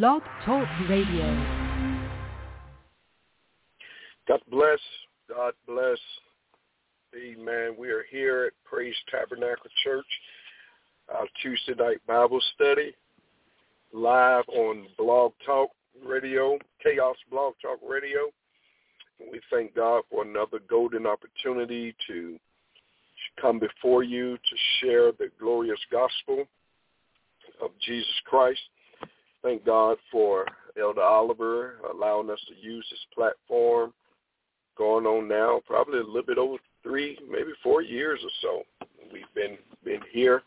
Blog Talk Radio. God bless. God bless. Amen. We are here at Praise Tabernacle Church, our Tuesday night Bible study, live on Blog Talk Radio, Chaos Blog Talk Radio. We thank God for another golden opportunity to come before you to share the glorious gospel of Jesus Christ. Thank God for Elder Oliver allowing us to use this platform going on now, probably a little bit over three, maybe four years or so. We've been been here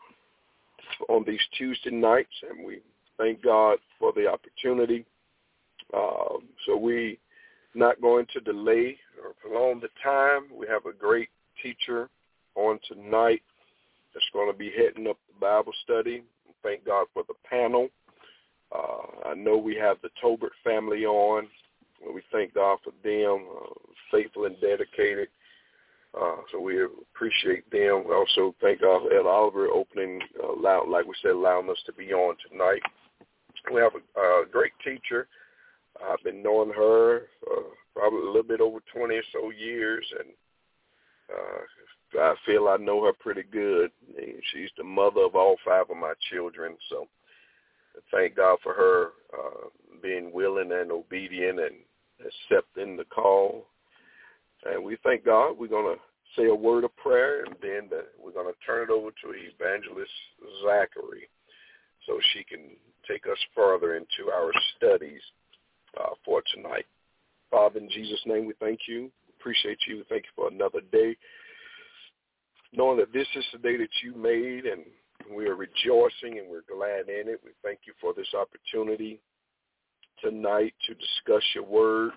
on these Tuesday nights, and we thank God for the opportunity. Uh, so we not going to delay or prolong the time. We have a great teacher on tonight that's going to be heading up the Bible study. Thank God for the panel. Uh, I know we have the Tolbert family on. We thank God for them, uh, faithful and dedicated. Uh, so we appreciate them. We also thank God for Ed Oliver opening, uh, loud, like we said, allowing us to be on tonight. We have a, a great teacher. I've been knowing her uh, probably a little bit over 20 or so years, and uh, I feel I know her pretty good. She's the mother of all five of my children, so thank God for her uh, being willing and obedient and accepting the call. And we thank God. We're going to say a word of prayer, and then the, we're going to turn it over to Evangelist Zachary so she can take us further into our studies uh, for tonight. Father, in Jesus' name, we thank you. Appreciate you. Thank you for another day. Knowing that this is the day that you made and we are rejoicing and we're glad in it. We thank you for this opportunity tonight to discuss your word.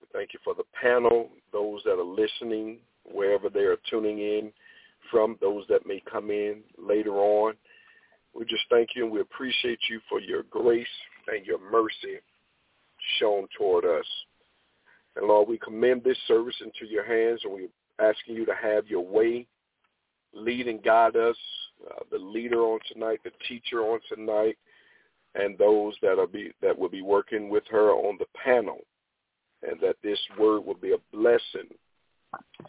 We thank you for the panel, those that are listening, wherever they are tuning in from, those that may come in later on. We just thank you and we appreciate you for your grace and your mercy shown toward us. And Lord, we commend this service into your hands and we're asking you to have your way, lead and guide us, uh, the leader on tonight, the teacher on tonight, and those that are be that will be working with her on the panel, and that this word will be a blessing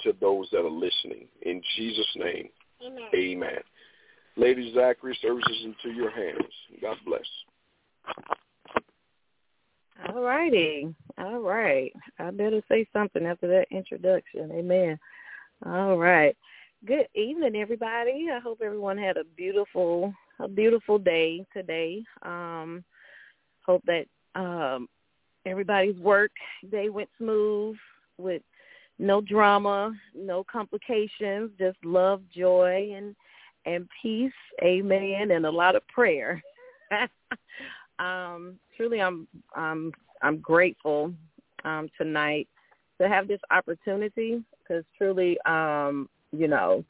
to those that are listening. In Jesus' name, Amen. amen. Lady Zachary, services into your hands. God bless. All righty. All right. I better say something after that introduction. Amen. All right. Good evening, everybody. I hope everyone had a beautiful, a beautiful day today. Um, hope that um, everybody's work day went smooth with no drama, no complications, just love, joy, and and peace. Amen. And a lot of prayer. um, truly, I'm I'm I'm grateful um, tonight to have this opportunity because truly, um, you know,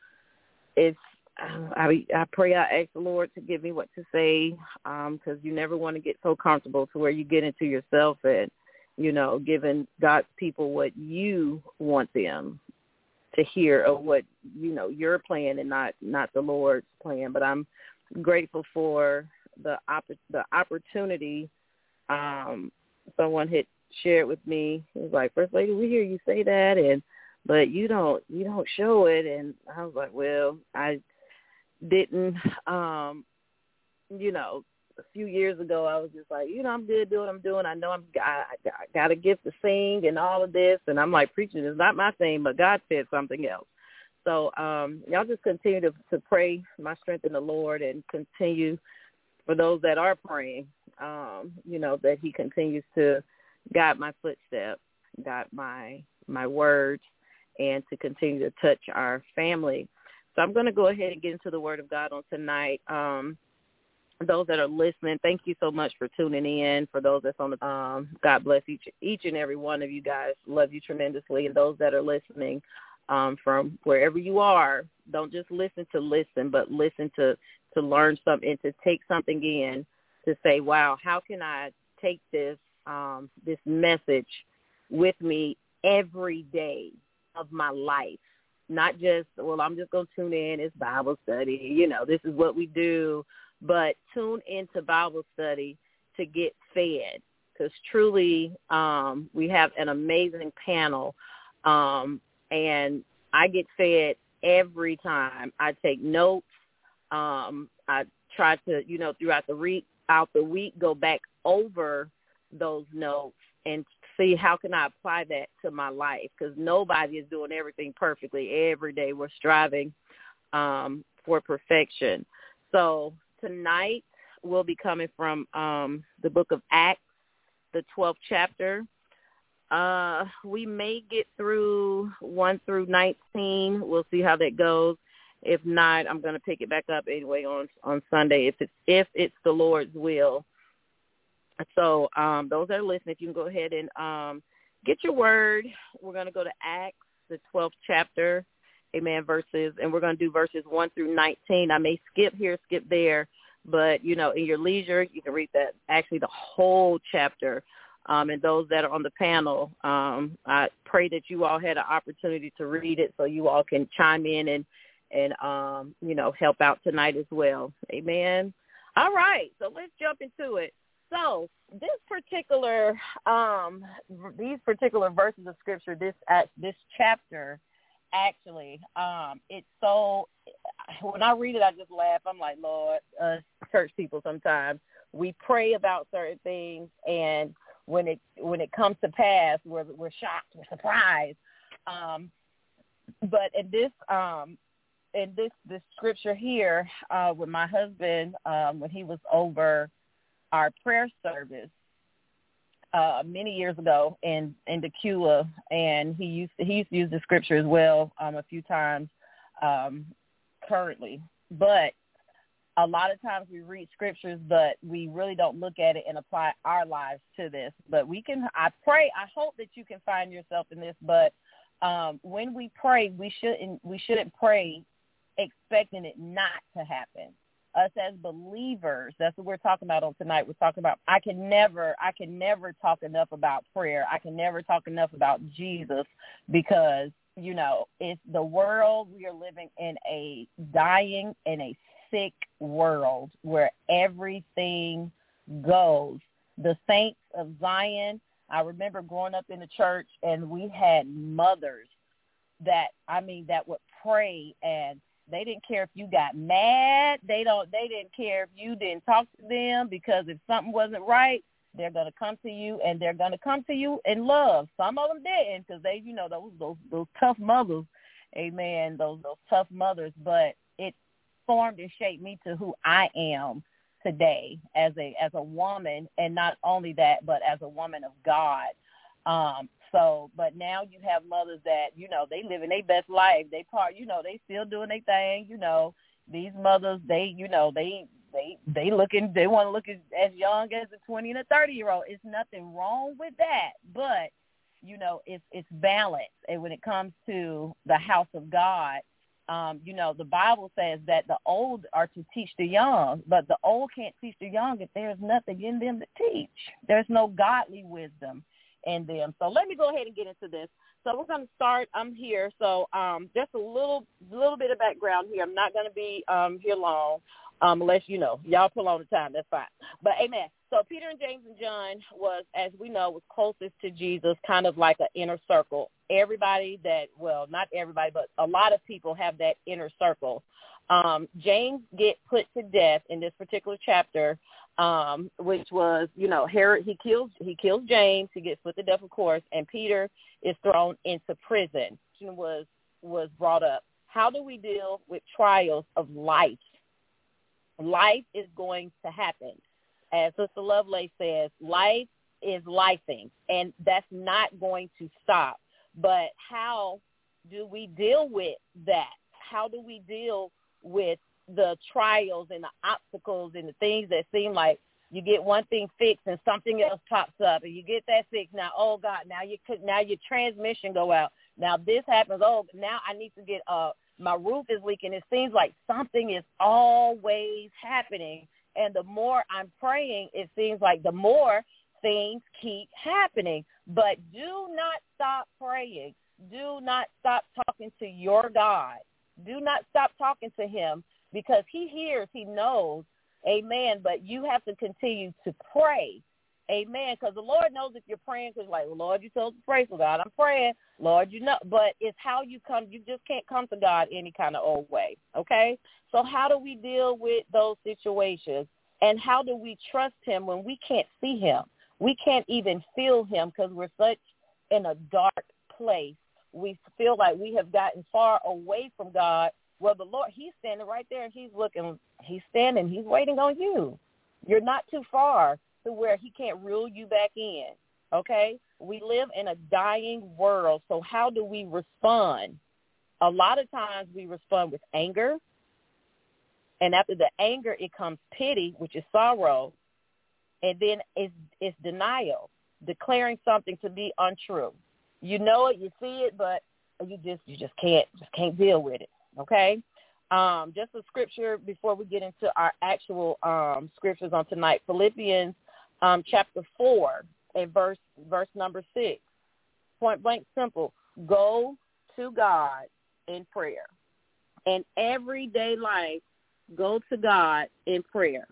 it's I I pray I ask the Lord to give me what to say because um, you never want to get so comfortable to where you get into yourself and you know giving God's people what you want them to hear or what you know your plan and not not the Lord's plan. But I'm grateful for the opp- the opportunity. Um, someone had shared with me. He was like, First Lady, we hear you say that, and but you don't you don't show it. And I was like, Well, I didn't. um You know, a few years ago, I was just like, you know, I'm good doing what I'm doing. I know I'm I, I got a gift to sing and all of this, and I'm like, preaching is not my thing, but God said something else. So um, y'all just continue to, to pray my strength in the Lord and continue for those that are praying, um, you know, that he continues to guide my footsteps, guide my my words, and to continue to touch our family. So I'm going to go ahead and get into the Word of God on tonight. Um, those that are listening, thank you so much for tuning in. For those that's on the, um, God bless each each and every one of you guys. Love you tremendously, and those that are listening um, from wherever you are, don't just listen to listen, but listen to to learn something, to take something in, to say, wow, how can I take this um, this message with me every day of my life? Not just, well, I'm just going to tune in. It's Bible study. You know, this is what we do. But tune into Bible study to get fed because truly um, we have an amazing panel, um, and I get fed every time. I take notes. Um, I try to, you know, throughout the week, out the week, go back over those notes and see how can I apply that to my life because nobody is doing everything perfectly every day. We're striving um, for perfection. So tonight we'll be coming from um, the book of Acts, the 12th chapter. Uh, we may get through 1 through 19. We'll see how that goes. If not, I'm going to pick it back up anyway on on Sunday if it's if it's the Lord's will. So um, those that are listening, if you can go ahead and um, get your word. We're going to go to Acts, the 12th chapter, amen, verses, and we're going to do verses 1 through 19. I may skip here, skip there, but, you know, in your leisure, you can read that, actually the whole chapter. Um, and those that are on the panel, um, I pray that you all had an opportunity to read it so you all can chime in and, and um, you know, help out tonight as well. Amen. All right, so let's jump into it. So this particular, um, these particular verses of scripture, this at this chapter, actually, um, it's so. When I read it, I just laugh. I'm like, Lord, uh, church people. Sometimes we pray about certain things, and when it when it comes to pass, we're we're shocked, we're surprised. Um, but in this um, in this this scripture here, uh, with my husband, um, when he was over our prayer service uh, many years ago in in Dacula, and he used to, he used to use the scripture as well um, a few times um, currently. But a lot of times we read scriptures, but we really don't look at it and apply our lives to this. But we can. I pray. I hope that you can find yourself in this. But um, when we pray, we shouldn't we shouldn't pray expecting it not to happen us as believers, that's what we're talking about on tonight. We're talking about I can never I can never talk enough about prayer. I can never talk enough about Jesus because, you know, it's the world we are living in a dying and a sick world where everything goes. The saints of Zion, I remember growing up in the church and we had mothers that I mean that would pray and they didn't care if you got mad. They don't. They didn't care if you didn't talk to them because if something wasn't right, they're gonna come to you and they're gonna come to you in love. Some of them didn't because they, you know, those those those tough mothers, amen. Those those tough mothers. But it formed and shaped me to who I am today as a as a woman, and not only that, but as a woman of God. Um, so, but now you have mothers that, you know, they living their best life. They part, you know, they still doing their thing. You know, these mothers, they, you know, they, they, they looking, they want to look as, as young as a 20 and a 30 year old. It's nothing wrong with that, but you know, it's, it's balance. And when it comes to the house of God, um, you know, the Bible says that the old are to teach the young, but the old can't teach the young if there's nothing in them to teach. There's no godly wisdom in them. So let me go ahead and get into this. So we're going to start. I'm here. So um, just a little little bit of background here. I'm not going to be um, here long um, unless, you know, y'all pull on the time. That's fine. But amen. So Peter and James and John was, as we know, was closest to Jesus, kind of like an inner circle. Everybody that, well, not everybody, but a lot of people have that inner circle. Um, James get put to death in this particular chapter um, which was, you know, Herod, he kills, he kills James, he gets put to death, of course, and Peter is thrown into prison. Was, was brought up. How do we deal with trials of life? Life is going to happen. As Sister Lovelace says, life is lifing, and that's not going to stop. But how do we deal with that? How do we deal with the trials and the obstacles and the things that seem like you get one thing fixed and something else pops up and you get that fixed. Now oh god now you could now your transmission go out. Now this happens. Oh now i need to get uh my roof is leaking. It seems like something is always happening. And the more i'm praying it seems like the more things keep happening. But do not stop praying. Do not stop talking to your god. Do not stop talking to him because he hears, he knows, amen, but you have to continue to pray Amen. Because the Lord knows if you're praying, because like, Lord, you told us to pray for God. I'm praying. Lord, you know. But it's how you come. You just can't come to God any kind of old way. Okay? So how do we deal with those situations? And how do we trust him when we can't see him? We can't even feel him because we're such in a dark place. We feel like we have gotten far away from God. Well, the Lord, he's standing right there he's looking, he's standing, he's waiting on you. You're not too far to where he can't reel you back in. Okay? We live in a dying world. So how do we respond? A lot of times we respond with anger. And after the anger, it comes pity, which is sorrow. And then it's, it's denial, declaring something to be untrue. You know it, you see it, but you just you just can't just can't deal with it. Okay? Um, just a scripture before we get into our actual um, scriptures on tonight. Philippians um, chapter 4 and verse, verse number 6. Point blank simple. Go to God in prayer. In everyday life, go to God in prayer.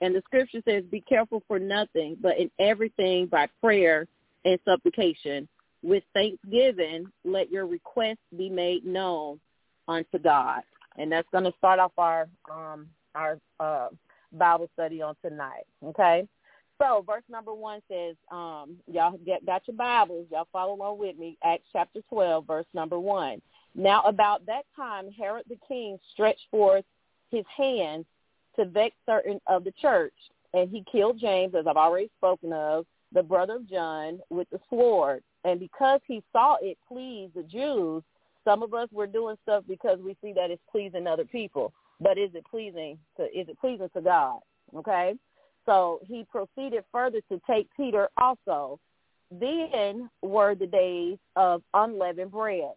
And the scripture says, be careful for nothing, but in everything by prayer and supplication. With thanksgiving, let your requests be made known unto God. And that's going to start off our um, our uh, Bible study on tonight. Okay. So verse number one says, um, y'all get, got your Bibles. Y'all follow along with me. Acts chapter 12, verse number one. Now about that time, Herod the king stretched forth his hands to vex certain of the church, and he killed James, as I've already spoken of, the brother of John, with the sword. And because he saw it pleased the Jews, some of us were doing stuff because we see that it's pleasing other people. But is it pleasing to is it pleasing to God? Okay? So he proceeded further to take Peter also. Then were the days of unleavened bread.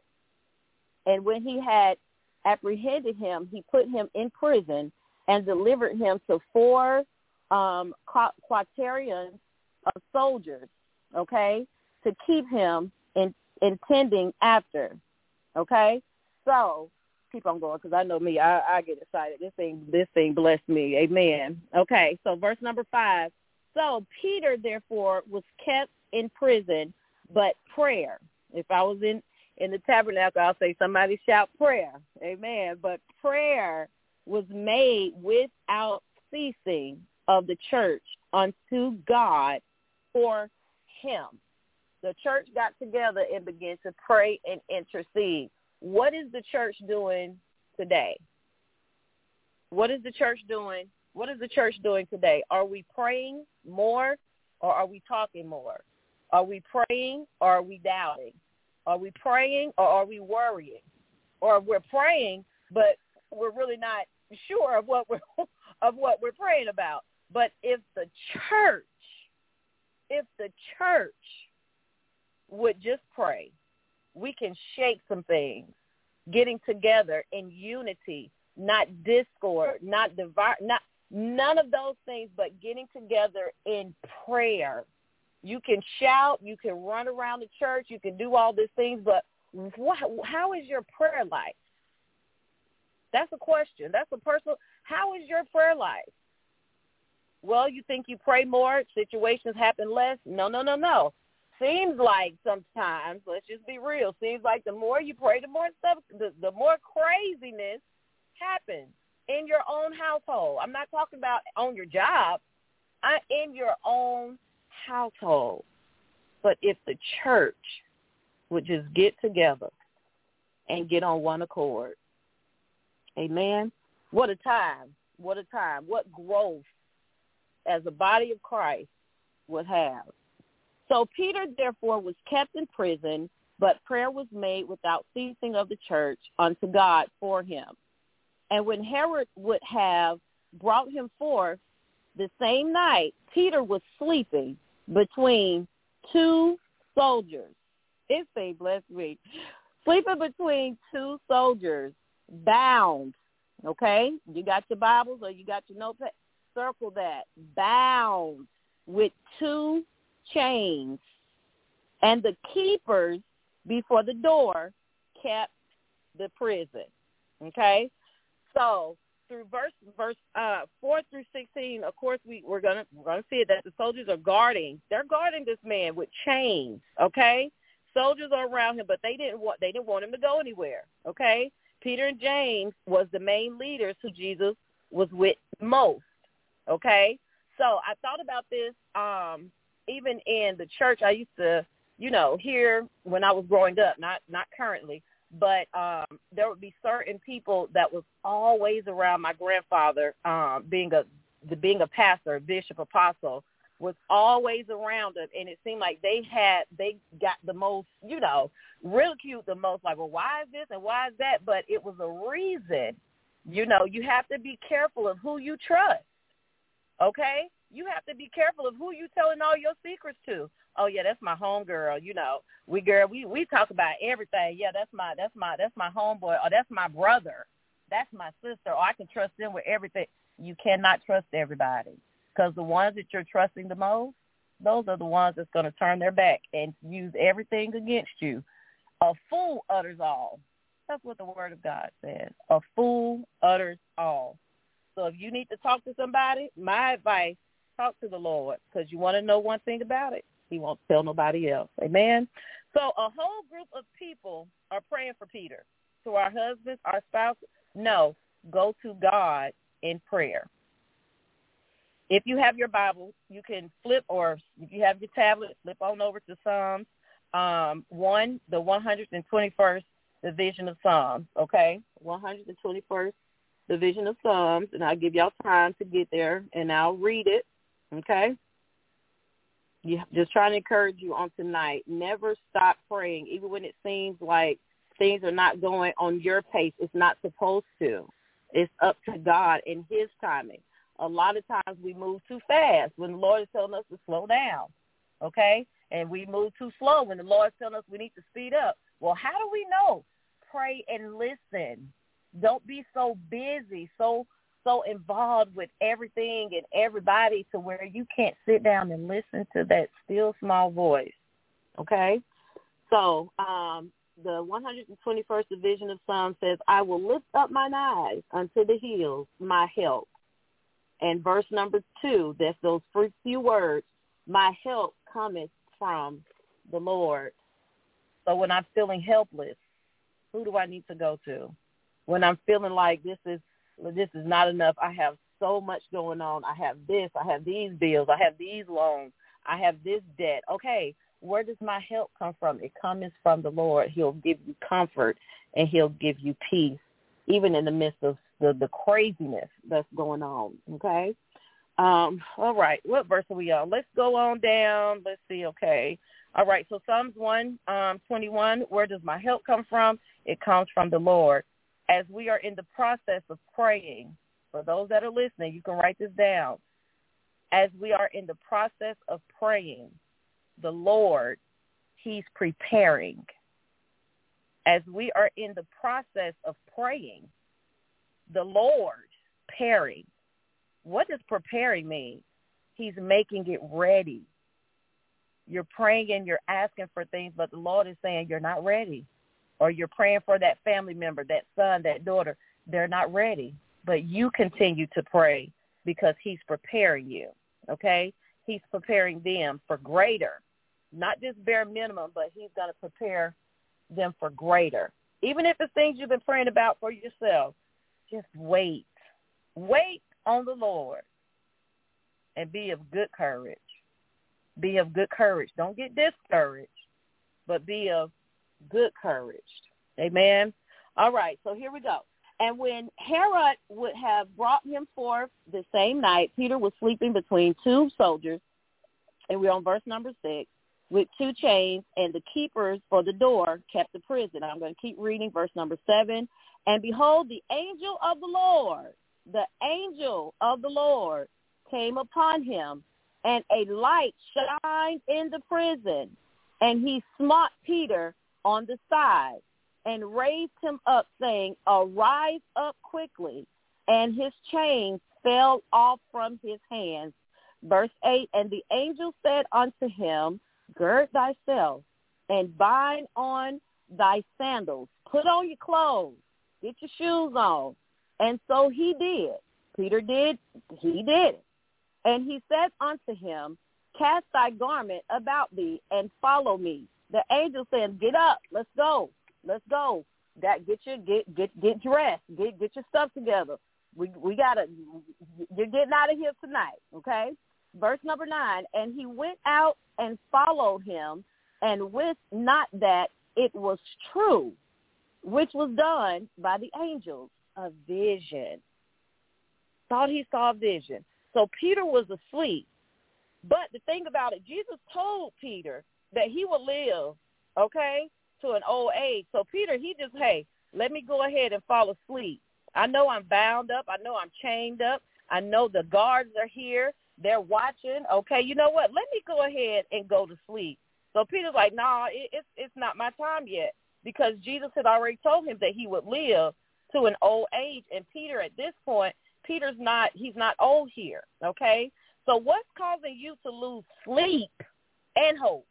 And when he had apprehended him, he put him in prison and delivered him to four um, quaternions of soldiers, okay, to keep him in, intending after, okay. So keep on going because I know me. I, I get excited. This thing, this thing blessed me. Amen. Okay, so verse number five. So Peter, therefore, was kept in prison, but prayer. If I was in in the tabernacle, I'll say somebody shout prayer. Amen. But prayer was made without ceasing of the church unto God for him. The church got together and began to pray and intercede. What is the church doing today? What is the church doing? What is the church doing today? Are we praying more or are we talking more? Are we praying or are we doubting? Are we praying or are we worrying? Or we're praying but we're really not sure of what we're of what we're praying about. But if the church if the church would just pray we can shake some things. Getting together in unity, not discord, not divide, not none of those things, but getting together in prayer. You can shout, you can run around the church, you can do all these things, but what, how is your prayer life? That's a question. That's a personal. How is your prayer life? Well, you think you pray more, situations happen less? No, no, no, no seems like sometimes, let's just be real, seems like the more you pray, the more stuff, the, the more craziness happens in your own household. I'm not talking about on your job, I, in your own household. But if the church would just get together and get on one accord, amen, what a time, what a time, what growth as a body of Christ would have so Peter therefore was kept in prison, but prayer was made without ceasing of the church unto God for him. And when Herod would have brought him forth the same night, Peter was sleeping between two soldiers. If they bless me. Sleeping between two soldiers, bound. Okay? You got your Bibles or you got your notepad? Circle that. Bound with two chains, and the keepers before the door kept the prison. Okay? So through verse verse uh, four through sixteen, of course we we're gonna we're gonna see it that the soldiers are guarding. They're guarding this man with chains. Okay, soldiers are around him, but they didn't want they didn't want him to go anywhere. Okay, Peter and James was the main leaders who Jesus was with most. Okay, so I thought about this. Um, even in the church, I used to, you know, hear when I was growing up, not not currently but um there would be certain people that was always around my grandfather um being a the being a pastor bishop apostle was always around him and it seemed like they had they got the most you know ridiculed the most like well why is this and why is that? But it was a reason you know you have to be careful of who you trust okay you have to be careful of who you telling all your secrets to oh yeah, that's my home girl. You know, we girl, we we talk about everything. Yeah, that's my that's my that's my homeboy, or that's my brother, that's my sister, or I can trust them with everything. You cannot trust everybody because the ones that you're trusting the most, those are the ones that's going to turn their back and use everything against you. A fool utters all. That's what the word of God says. A fool utters all. So if you need to talk to somebody, my advice, talk to the Lord because you want to know one thing about it. He won't tell nobody else. Amen. So a whole group of people are praying for Peter. To our husbands, our spouses, no, go to God in prayer. If you have your Bible, you can flip, or if you have your tablet, flip on over to Psalms um, 1, the 121st division of Psalms, okay? 121st division of Psalms, and I'll give y'all time to get there, and I'll read it, okay? you just trying to encourage you on tonight. Never stop praying, even when it seems like things are not going on your pace. It's not supposed to. It's up to God in His timing. A lot of times we move too fast when the Lord is telling us to slow down, okay? And we move too slow when the Lord is telling us we need to speed up. Well, how do we know? Pray and listen. Don't be so busy, so so involved with everything and everybody to where you can't sit down and listen to that still small voice. Okay? So um, the 121st division of Psalms says, I will lift up mine eyes unto the hills, my help. And verse number two, that's those first few words, my help cometh from the Lord. So when I'm feeling helpless, who do I need to go to? When I'm feeling like this is this is not enough. I have so much going on. I have this. I have these bills. I have these loans. I have this debt. Okay, where does my help come from? It comes from the Lord. He'll give you comfort and he'll give you peace, even in the midst of the, the craziness that's going on. Okay. Um, all right. What verse are we on? Let's go on down. Let's see. Okay. All right. So Psalms 1, um, 21, where does my help come from? It comes from the Lord as we are in the process of praying, for those that are listening, you can write this down. As we are in the process of praying, the Lord, he's preparing. As we are in the process of praying, the Lord preparing. What does preparing mean? He's making it ready. You're praying and you're asking for things, but the Lord is saying you're not ready or you're praying for that family member, that son, that daughter, they're not ready. But you continue to pray because he's preparing you, okay? He's preparing them for greater, not just bare minimum, but he's going to prepare them for greater. Even if it's things you've been praying about for yourself, just wait. Wait on the Lord and be of good courage. Be of good courage. Don't get discouraged, but be of good courage. Amen. All right, so here we go. And when Herod would have brought him forth the same night, Peter was sleeping between two soldiers, and we're on verse number six, with two chains, and the keepers for the door kept the prison. I'm going to keep reading verse number seven. And behold, the angel of the Lord, the angel of the Lord came upon him, and a light shined in the prison, and he smote Peter on the side and raised him up, saying, Arise up quickly. And his chains fell off from his hands. Verse 8, And the angel said unto him, Gird thyself, and bind on thy sandals. Put on your clothes. Get your shoes on. And so he did. Peter did. He did. And he said unto him, Cast thy garment about thee and follow me. The angel said, Get up, let's go, let's go. That get your get get get dressed, get get your stuff together. We we gotta you're getting out of here tonight, okay? Verse number nine, and he went out and followed him, and with not that it was true, which was done by the angels, a vision. Thought he saw a vision. So Peter was asleep. But the thing about it, Jesus told Peter that he would live, okay, to an old age. So Peter, he just, hey, let me go ahead and fall asleep. I know I'm bound up. I know I'm chained up. I know the guards are here. They're watching. Okay, you know what? Let me go ahead and go to sleep. So Peter's like, nah, it, it's it's not my time yet because Jesus had already told him that he would live to an old age. And Peter, at this point, Peter's not he's not old here. Okay, so what's causing you to lose sleep and hope?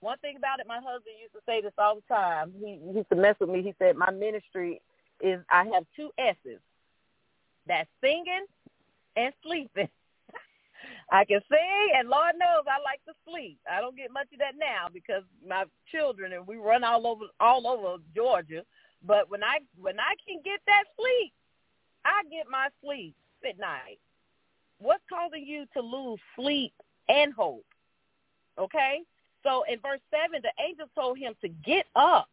One thing about it, my husband used to say this all the time. He, he used to mess with me. He said, my ministry is I have two S's. That's singing and sleeping. I can sing, and Lord knows I like to sleep. I don't get much of that now because my children and we run all over all over Georgia. But when I when I can get that sleep, I get my sleep at night. What's causing you to lose sleep and hope? Okay, so in verse seven, the angel told him to get up,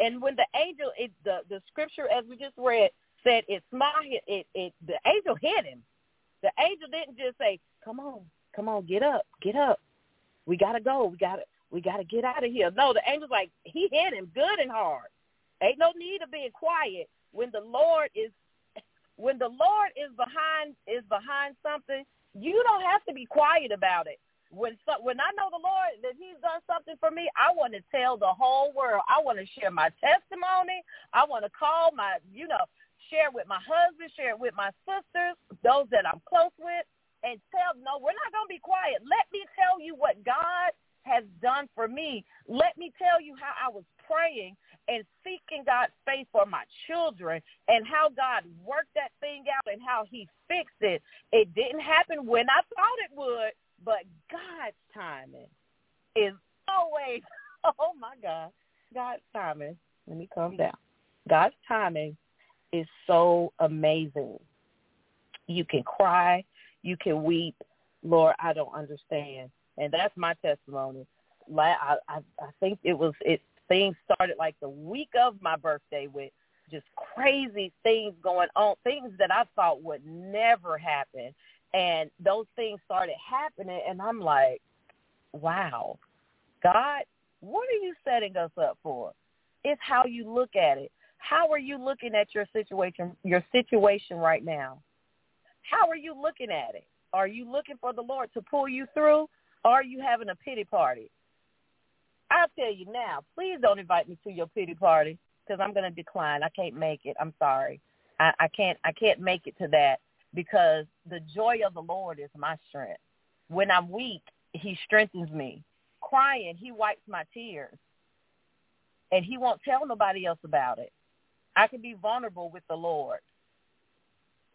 and when the angel, it, the the scripture as we just read said it smiled, it, it it the angel hit him. The angel didn't just say, "Come on, come on, get up, get up. We gotta go. We gotta we gotta get out of here." No, the angel's like he hit him good and hard. Ain't no need of being quiet when the Lord is when the Lord is behind is behind something. You don't have to be quiet about it when so, when I know the Lord that He's done something for me, I want to tell the whole world. I want to share my testimony. I want to call my, you know, share with my husband, share it with my sisters, those that I'm close with, and tell. No, we're not going to be quiet. Let me tell you what God has done for me. Let me tell you how I was praying and seeking God's face for my children and how God worked that thing out and how he fixed it. It didn't happen when I thought it would, but God's timing is always, oh my God, God's timing. Let me calm down. God's timing is so amazing. You can cry, you can weep. Lord, I don't understand, and that's my testimony. I I, I think it was it. Things started like the week of my birthday with just crazy things going on, things that I thought would never happen. And those things started happening, and I'm like, wow, God, what are you setting us up for? It's how you look at it. How are you looking at your situation, your situation right now? How are you looking at it? Are you looking for the Lord to pull you through? Or are you having a pity party? I'll tell you now, please don't invite me to your pity party because I'm going to decline. I can't make it. I'm sorry. I, I can't. I can't make it to that because the joy of the Lord is my strength. When I'm weak, he strengthens me. Crying, he wipes my tears. And he won't tell nobody else about it. I can be vulnerable with the Lord.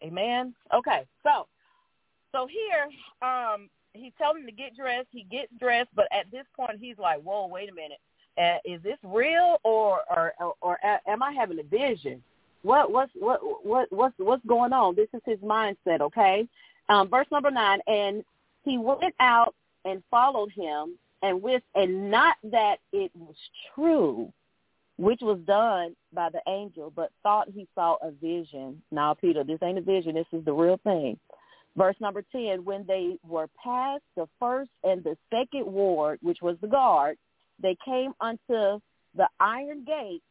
Amen. Okay, so so here, um, he's telling him to get dressed. He gets dressed, but at this point, he's like, "Whoa, wait a minute. Uh, is this real, or or or, or am I having a vision?" What what's what what what's what's going on? This is his mindset, okay? Um, verse number nine, and he went out and followed him, and with and not that it was true, which was done by the angel, but thought he saw a vision. Now, Peter, this ain't a vision. This is the real thing. Verse number 10, when they were past the first and the second ward, which was the guard, they came unto the iron gate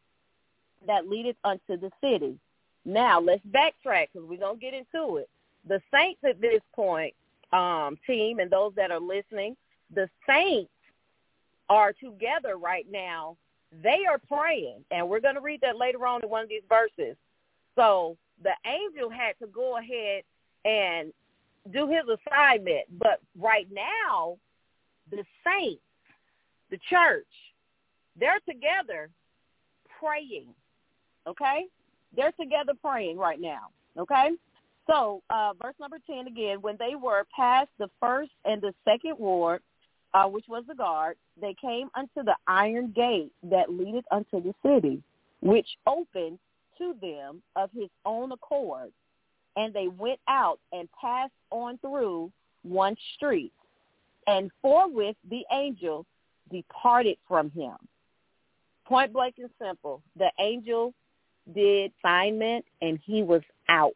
that leadeth unto the city. Now let's backtrack because we're gonna get into it. The saints at this point, um, team, and those that are listening, the saints are together right now. They are praying, and we're to read that later on in one of these verses. So the angel had to go ahead and do his assignment, but right now, the saints, the church, they're together praying Okay? they're together praying right now. Okay? So, uh, verse number 10 again, when they were past the first and the second ward, uh, which was the guard, they came unto the iron gate that leadeth unto the city, which opened to them of his own accord. And they went out and passed on through one street. And forthwith the angel departed from him. Point blank and simple. The angel did assignment and he was out.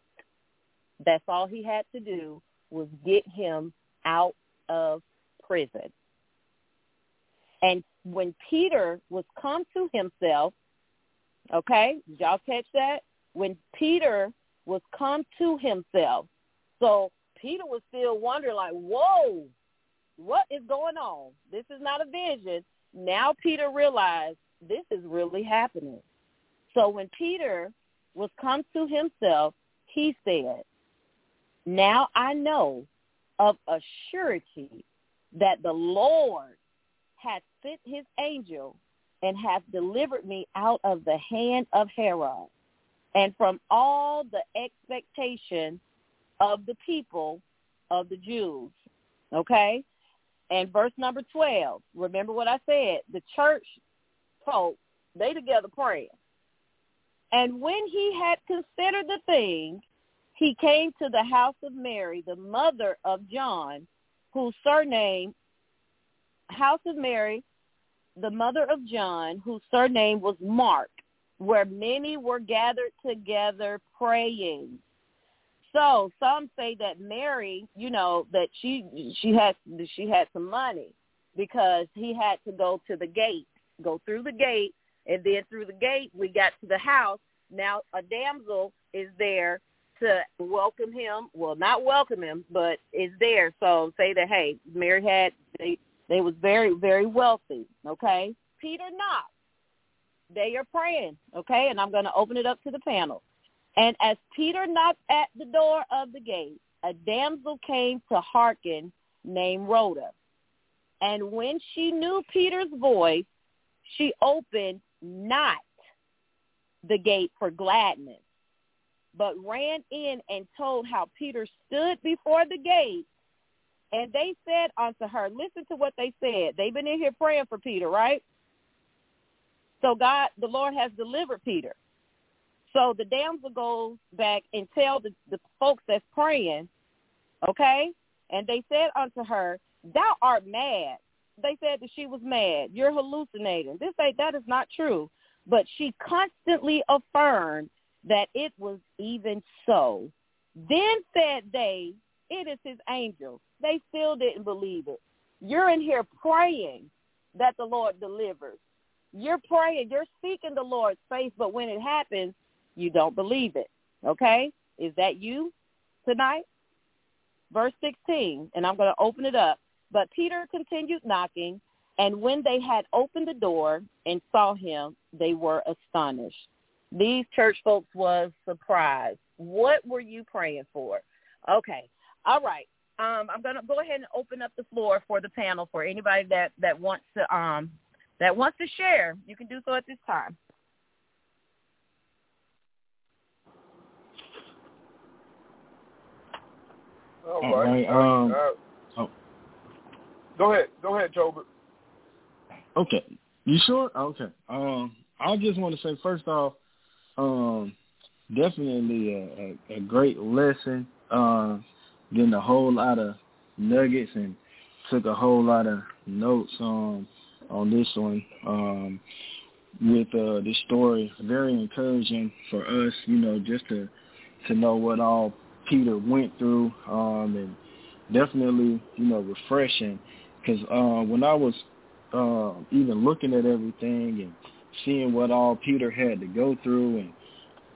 That's all he had to do was get him out of prison. And when Peter was come to himself, okay, did y'all catch that? When Peter was come to himself, so Peter was still wondering like, whoa, what is going on? This is not a vision. Now Peter realized this is really happening. So when Peter was come to himself, he said, now I know of a surety that the Lord hath sent his angel and hath delivered me out of the hand of Herod and from all the expectation of the people of the Jews. Okay? And verse number 12, remember what I said, the church folk, they together praying. And when he had considered the thing, he came to the house of Mary, the mother of John, whose surname, house of Mary, the mother of John, whose surname was Mark, where many were gathered together praying. So some say that Mary, you know, that she she had she had some money because he had to go to the gate, go through the gate, and then through the gate we got to the house. Now a damsel is there to welcome him. Well, not welcome him, but is there. So say that hey, Mary had they they was very very wealthy. Okay, Peter knocked. They are praying. Okay, and I'm going to open it up to the panel. And as Peter knocked at the door of the gate, a damsel came to hearken named Rhoda. And when she knew Peter's voice, she opened not the gate for gladness, but ran in and told how Peter stood before the gate. And they said unto her, listen to what they said. They've been in here praying for Peter, right? So God, the Lord has delivered Peter. So the damsel goes back and tell the, the folks that's praying, okay? And they said unto her, thou art mad. They said that she was mad. You're hallucinating. This say that is not true. But she constantly affirmed that it was even so. Then said they, it is his angel. They still didn't believe it. You're in here praying that the Lord delivers. You're praying, you're seeking the Lord's face, but when it happens, you don't believe it. Okay? Is that you tonight? Verse 16, and I'm going to open it up. But Peter continued knocking, and when they had opened the door and saw him, they were astonished these church folks was surprised. What were you praying for? Okay. All right. Um, I'm going to go ahead and open up the floor for the panel for anybody that, that wants to um, that wants to share. You can do so at this time. All right. Um. Go ahead. Go ahead, Tolbert. Okay. You sure? Okay. Um, I just want to say first off, um, definitely a, a, a great lesson. Uh, getting a whole lot of nuggets and took a whole lot of notes on on this one um, with uh, this story. Very encouraging for us, you know, just to to know what all Peter went through, um, and definitely, you know, refreshing. Because uh, when I was uh, even looking at everything and seeing what all Peter had to go through and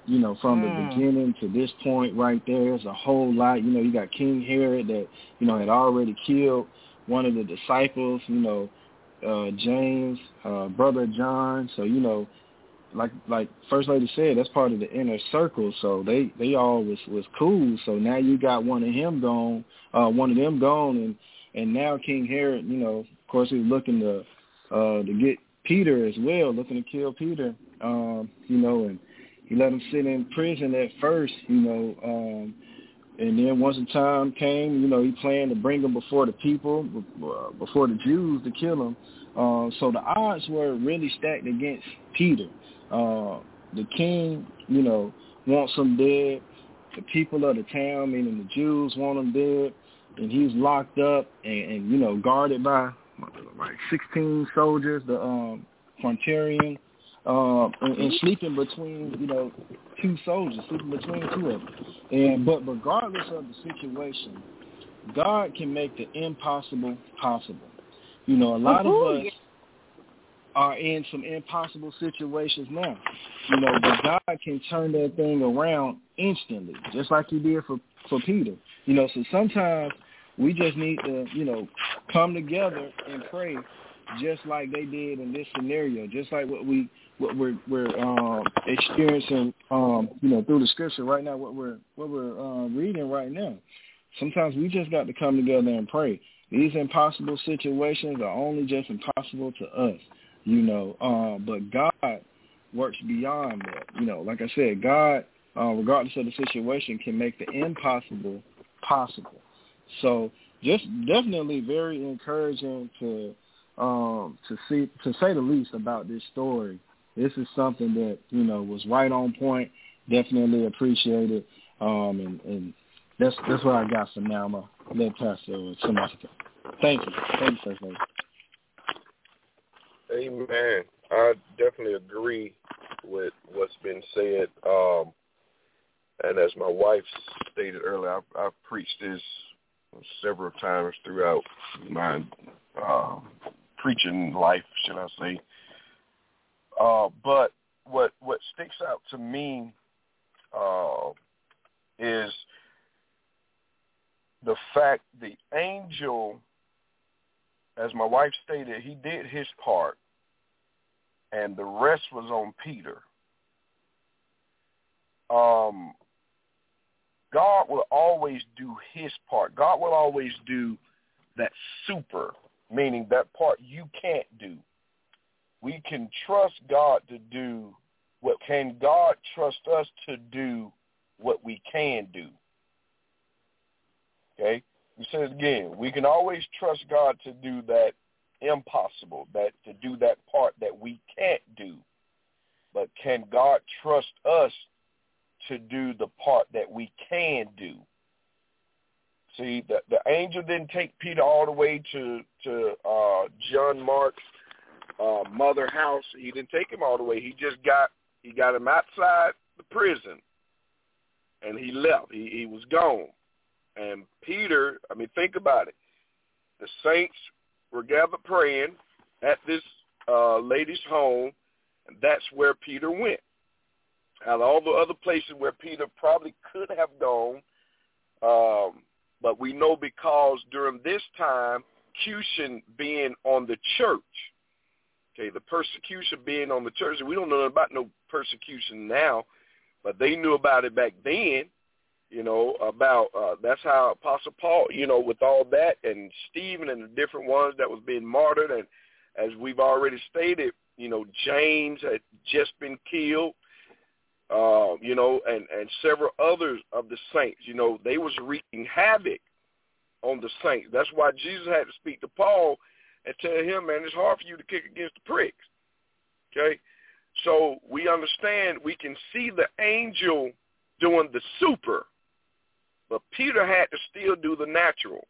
you know, from mm. the beginning to this point right there, there's a whole lot. You know, you got King Herod that, you know, had already killed one of the disciples, you know, uh, James, uh, brother John. So, you know, like like First Lady said, that's part of the inner circle. So they they all was was cool. So now you got one of him gone, uh, one of them gone, and and now King Herod, you know, of course he's looking to uh to get Peter as well, looking to kill Peter. Um, you know, and he let him sit in prison at first, you know, um, and then once the time came, you know, he planned to bring him before the people, before the Jews to kill him. Uh, so the odds were really stacked against Peter. Uh, the king, you know, wants him dead. The people of the town, meaning the Jews, want him dead, and he's locked up and, and you know guarded by like 16 soldiers. The um, Praetorian uh, and, and sleeping between, you know, two soldiers, sleeping between two of them. And but regardless of the situation, God can make the impossible possible. You know, a lot Ooh, of us are in some impossible situations now. You know, but God can turn that thing around instantly, just like He did for for Peter. You know, so sometimes we just need to, you know, come together and pray, just like they did in this scenario, just like what we what we're we're um, experiencing, um, you know, through the scripture right now. What we're what we're uh, reading right now. Sometimes we just got to come together and pray. These impossible situations are only just impossible to us, you know. Uh, but God works beyond that. You know, like I said, God, uh, regardless of the situation, can make the impossible possible. So just definitely very encouraging to um, to see to say the least about this story this is something that you know was right on point. Definitely appreciated, um, and, and that's that's what I got for now. Let Pastor somebody. Thank you, thank you, Lady. Amen. I definitely agree with what's been said. Um, and as my wife stated earlier, I've, I've preached this several times throughout my uh, preaching life, should I say. Uh, but what what sticks out to me uh, is the fact the angel, as my wife stated, he did his part, and the rest was on Peter. Um, God will always do his part. God will always do that super, meaning that part you can't do we can trust God to do what can God trust us to do what we can do. Okay? We say it again. We can always trust God to do that impossible, that to do that part that we can't do. But can God trust us to do the part that we can do? See, the, the angel didn't take Peter all the way to to uh, John Mark uh, mother house. He didn't take him all the way. He just got he got him outside the prison, and he left. He he was gone. And Peter, I mean, think about it. The saints were gathered praying at this uh, lady's home, and that's where Peter went. Out of all the other places where Peter probably could have gone, um, but we know because during this time, persecution being on the church, Okay, the persecution being on the church, we don't know about no persecution now, but they knew about it back then. You know about uh, that's how Apostle Paul, you know, with all that and Stephen and the different ones that was being martyred, and as we've already stated, you know, James had just been killed. Uh, you know, and and several others of the saints, you know, they was wreaking havoc on the saints. That's why Jesus had to speak to Paul and tell him, man, it's hard for you to kick against the pricks. Okay? So we understand, we can see the angel doing the super, but Peter had to still do the natural.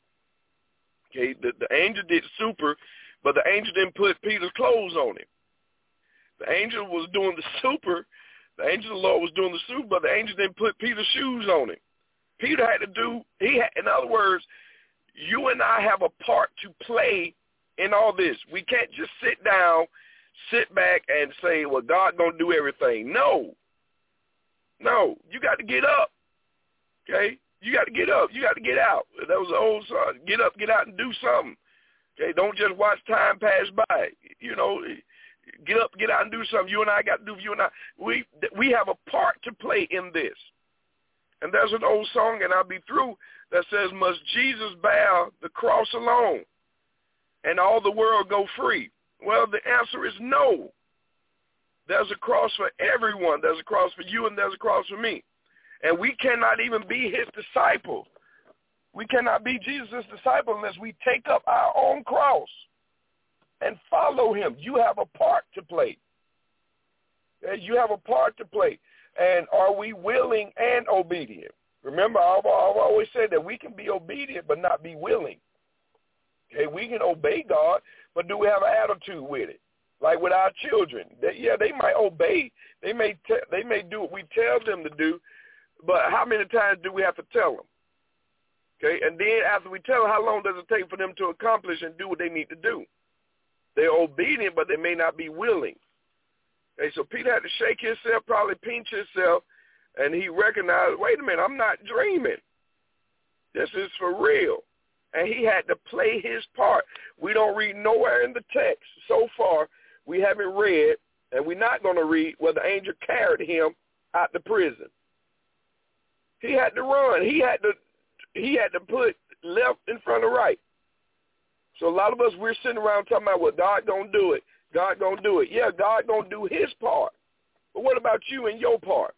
Okay, the, the angel did super, but the angel didn't put Peter's clothes on him. The angel was doing the super. The angel of the Lord was doing the super, but the angel didn't put Peter's shoes on him. Peter had to do. He had, in other words, you and I have a part to play in all this. We can't just sit down, sit back and say, well, God going to do everything. No. No. You got to get up. Okay? You got to get up. You got to get out. That was the old song. Get up, get out and do something. Okay? Don't just watch time pass by. You know, get up, get out and do something. You and I got to do you and I. We we have a part to play in this. And there's an old song, and I'll be through, that says, must Jesus bear the cross alone? and all the world go free? Well, the answer is no. There's a cross for everyone. There's a cross for you and there's a cross for me. And we cannot even be his disciple. We cannot be Jesus' disciple unless we take up our own cross and follow him. You have a part to play. You have a part to play. And are we willing and obedient? Remember, I've, I've always said that we can be obedient but not be willing. Okay, we can obey God, but do we have an attitude with it? Like with our children, they, yeah, they might obey. They may te- they may do what we tell them to do, but how many times do we have to tell them? Okay, and then after we tell them, how long does it take for them to accomplish and do what they need to do? They're obedient, but they may not be willing. Okay, so Peter had to shake himself, probably pinch himself, and he recognized, wait a minute, I'm not dreaming. This is for real. And he had to play his part. We don't read nowhere in the text so far. We haven't read, and we're not going to read where the angel carried him out the prison. He had to run. He had to he had to put left in front of right. So a lot of us we're sitting around talking about well God don't do it. God gonna do it. Yeah, God gonna do his part. But what about you and your part?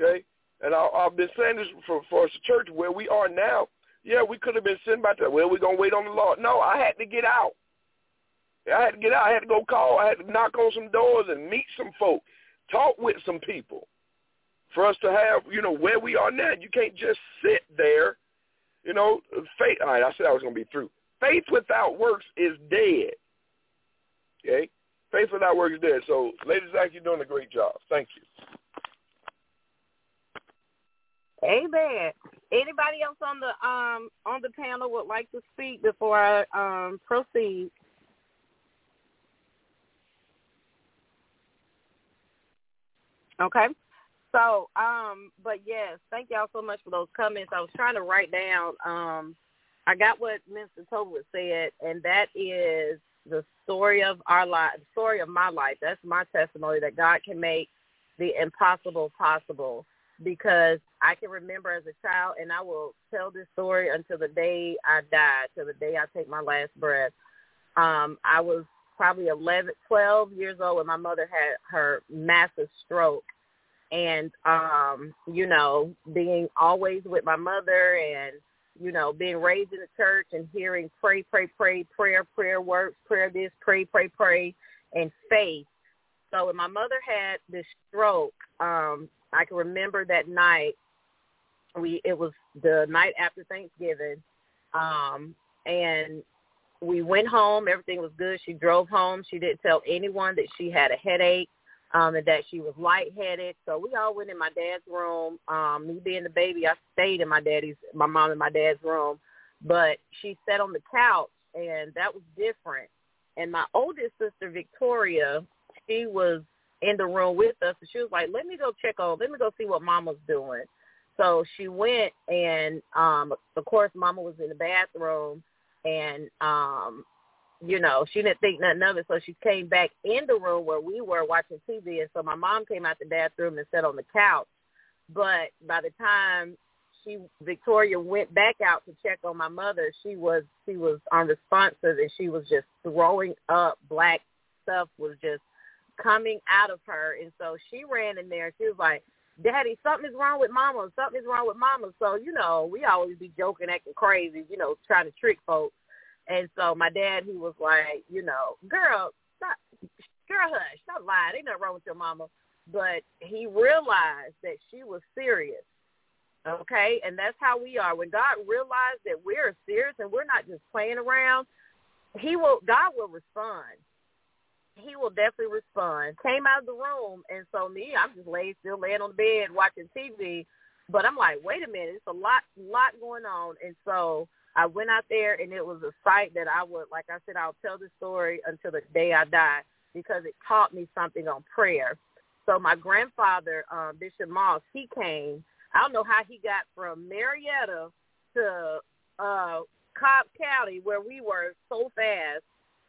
Okay? And I, I've been saying this for, for us church where we are now. Yeah, we could have been sitting back there. Well, we're going to wait on the Lord. No, I had to get out. I had to get out. I had to go call. I had to knock on some doors and meet some folk, talk with some people for us to have, you know, where we are now. You can't just sit there. You know, faith. All right, I said I was going to be through. Faith without works is dead. Okay? Faith without works is dead. So, Lady Zach, you're doing a great job. Thank you. Amen. Anybody else on the um on the panel would like to speak before I um proceed? Okay. So, um, but yes, thank y'all so much for those comments. I was trying to write down. Um, I got what Mr. Tolbert said, and that is the story of our life, the story of my life. That's my testimony that God can make the impossible possible because I can remember as a child, and I will tell this story until the day I die, till the day I take my last breath. Um, I was probably 11, 12 years old when my mother had her massive stroke. And, um, you know, being always with my mother and, you know, being raised in the church and hearing pray, pray, pray, prayer, prayer works, prayer this, pray, pray, pray, and faith. So when my mother had this stroke, um, I can remember that night. We it was the night after Thanksgiving, um, and we went home. Everything was good. She drove home. She didn't tell anyone that she had a headache um, and that she was lightheaded. So we all went in my dad's room. Um, me being the baby, I stayed in my daddy's, my mom and my dad's room. But she sat on the couch, and that was different. And my oldest sister, Victoria, she was in the room with us, and she was like, "Let me go check on. Let me go see what Mama's doing." So she went, and um, of course, Mama was in the bathroom, and um, you know, she didn't think nothing of it. So she came back in the room where we were watching TV, and so my mom came out the bathroom and sat on the couch. But by the time she Victoria went back out to check on my mother, she was she was unresponsive and she was just throwing up. Black stuff was just coming out of her. And so she ran in there. She was like, Daddy, something's wrong with mama. Something's wrong with mama. So, you know, we always be joking, acting crazy, you know, trying to trick folks. And so my dad, he was like, you know, girl, stop, girl, hush, stop lying. Ain't nothing wrong with your mama. But he realized that she was serious. Okay, and that's how we are. When God realized that we're serious and we're not just playing around, He will. God will respond he will definitely respond. Came out of the room, and so me, I'm just laid still laying on the bed watching TV. But I'm like, wait a minute, it's a lot, lot going on, and so I went out there, and it was a sight that I would, like I said, I'll tell the story until the day I die because it taught me something on prayer. So my grandfather, um, Bishop Moss, he came. I don't know how he got from Marietta to uh, Cobb County, where we were so fast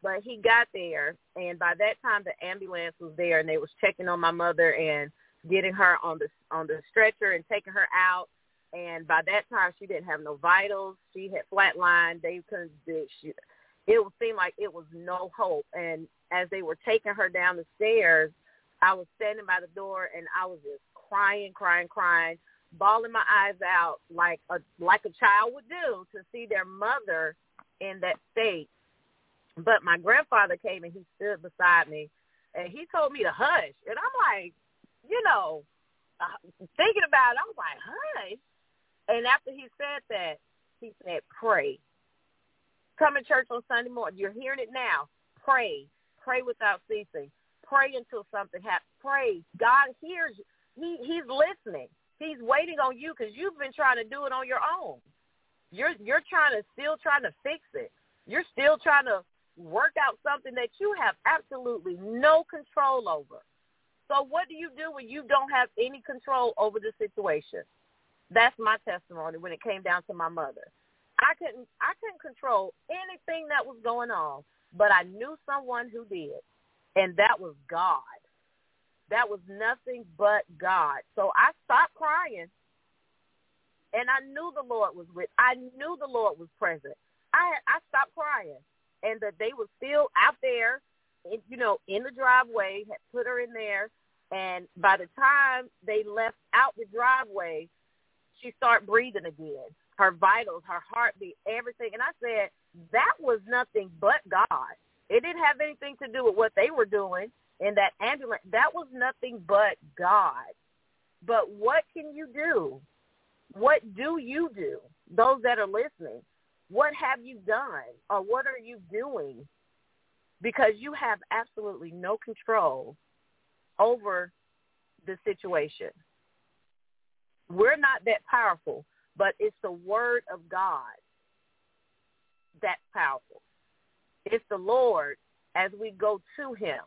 but he got there, and by that time the ambulance was there, and they was checking on my mother and getting her on the on the stretcher and taking her out. And by that time, she didn't have no vitals. She had flatlined. They couldn't. She, it seemed like it was no hope. And as they were taking her down the stairs, I was standing by the door and I was just crying, crying, crying, bawling my eyes out like a like a child would do to see their mother in that state. But my grandfather came and he stood beside me and he told me to hush. And I'm like, you know, uh, thinking about it, I was like, hush. And after he said that, he said, pray. Come to church on Sunday morning. You're hearing it now. Pray. Pray without ceasing. Pray until something happens. Pray. God hears you. He, he's listening. He's waiting on you because you've been trying to do it on your own. You're you're trying to still trying to fix it. You're still trying to work out something that you have absolutely no control over. So what do you do when you don't have any control over the situation? That's my testimony when it came down to my mother. I couldn't I couldn't control anything that was going on, but I knew someone who did. And that was God. That was nothing but God. So I stopped crying and I knew the Lord was with I knew the Lord was present. I I stopped crying and that they were still out there in, you know, in the driveway, had put her in there and by the time they left out the driveway, she started breathing again. Her vitals, her heartbeat, everything. And I said, that was nothing but God. It didn't have anything to do with what they were doing in that ambulance. That was nothing but God. But what can you do? What do you do? Those that are listening, what have you done or what are you doing? Because you have absolutely no control over the situation. We're not that powerful, but it's the word of God that's powerful. It's the Lord as we go to him.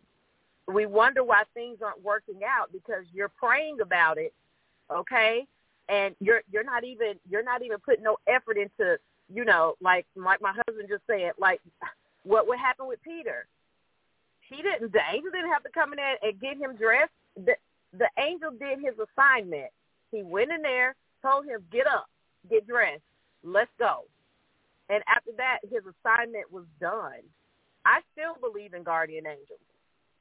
We wonder why things aren't working out because you're praying about it, okay? And you're you're not even you're not even putting no effort into, you know, like like my husband just said, like what would happen with Peter. He didn't the angel didn't have to come in and get him dressed. The the angel did his assignment. He went in there, told him, get up, get dressed, let's go. And after that, his assignment was done. I still believe in guardian angels.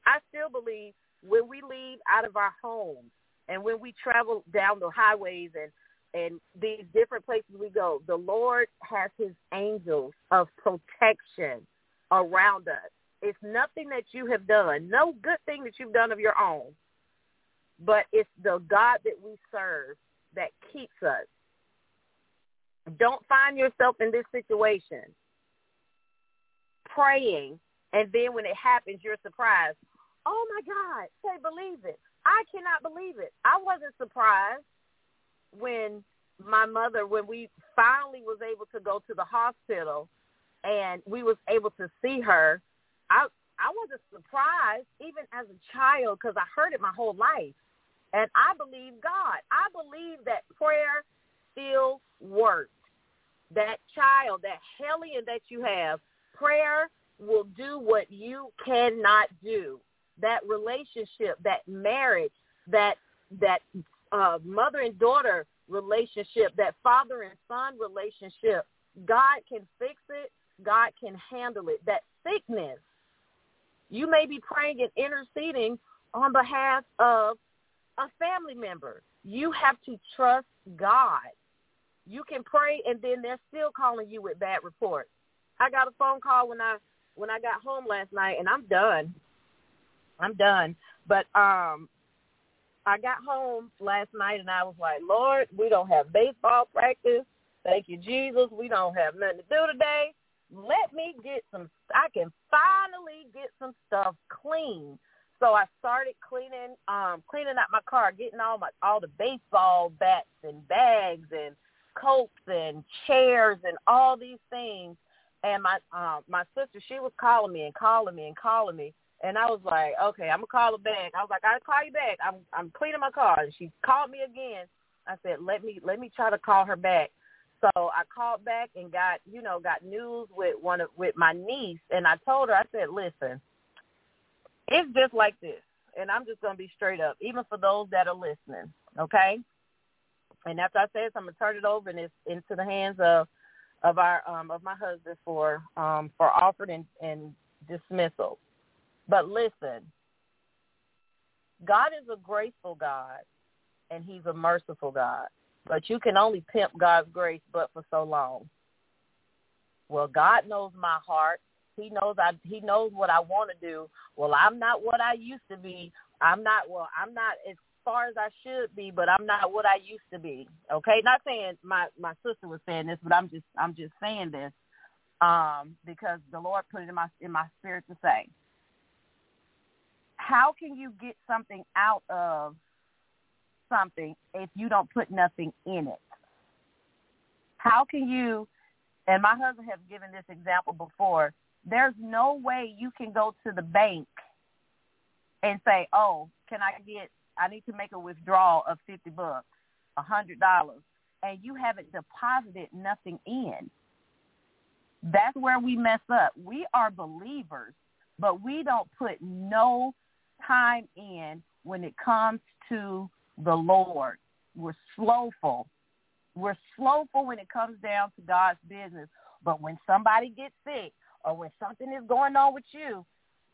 I still believe when we leave out of our homes and when we travel down the highways and and these different places we go, the Lord has his angels of protection around us. It's nothing that you have done, no good thing that you've done of your own but it's the God that we serve that keeps us. Don't find yourself in this situation praying, and then when it happens, you're surprised. Oh my God, say believe it. I cannot believe it. I wasn't surprised when my mother, when we finally was able to go to the hospital and we was able to see her. I I wasn't surprised even as a child because I heard it my whole life. And I believe God. I believe that prayer still works. That child, that hellion that you have, prayer will do what you cannot do. That relationship, that marriage, that that uh, mother and daughter relationship, that father and son relationship, God can fix it. God can handle it. That sickness, you may be praying and interceding on behalf of a family member. You have to trust God. You can pray and then they're still calling you with bad reports. I got a phone call when I when I got home last night and I'm done. I'm done. But um I got home last night and I was like, Lord, we don't have baseball practice. Thank you, Jesus. We don't have nothing to do today. Let me get some I can finally get some stuff clean so I started cleaning, um, cleaning out my car, getting all my all the baseball bats and bags and coats and chairs and all these things. And my um, my sister, she was calling me and calling me and calling me, and I was like, okay, I'm gonna call her back. I was like, I'll call you back. I'm I'm cleaning my car, and she called me again. I said, let me let me try to call her back. So I called back and got you know got news with one of with my niece, and I told her I said, listen, it's just like this. And I'm just going to be straight up, even for those that are listening, okay? And after I say this, I'm going to turn it over and it's into the hands of of our um, of my husband for um, for offered and, and dismissal. But listen, God is a graceful God, and He's a merciful God. But you can only pimp God's grace, but for so long. Well, God knows my heart. He knows I. He knows what I want to do. Well, I'm not what I used to be. I'm not. Well, I'm not as far as I should be, but I'm not what I used to be. Okay, not saying my my sister was saying this, but I'm just I'm just saying this um, because the Lord put it in my in my spirit to say. How can you get something out of something if you don't put nothing in it? How can you? And my husband has given this example before. There's no way you can go to the bank and say, "Oh, can I get I need to make a withdrawal of 50 bucks, a $100, and you haven't deposited nothing in. That's where we mess up. We are believers, but we don't put no time in when it comes to the Lord. We're slowful. We're slowful when it comes down to God's business. But when somebody gets sick or when something is going on with you,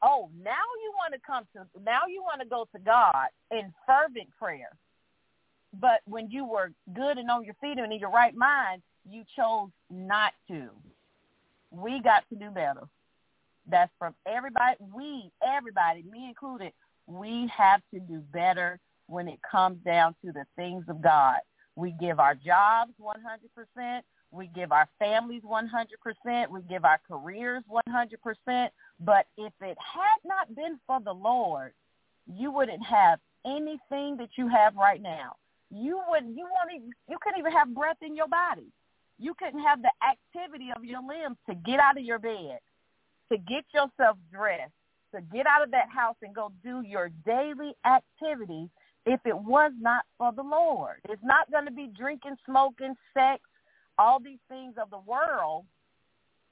Oh, now you want to come to, now you want to go to God in fervent prayer. But when you were good and on your feet and in your right mind, you chose not to. We got to do better. That's from everybody. We, everybody, me included, we have to do better when it comes down to the things of God. We give our jobs 100%. We give our families 100%. We give our careers 100%. But if it had not been for the Lord, you wouldn't have anything that you have right now. You would you won't even, you couldn't even have breath in your body. You couldn't have the activity of your limbs to get out of your bed, to get yourself dressed, to get out of that house and go do your daily activities if it was not for the Lord. It's not going to be drinking, smoking, sex, all these things of the world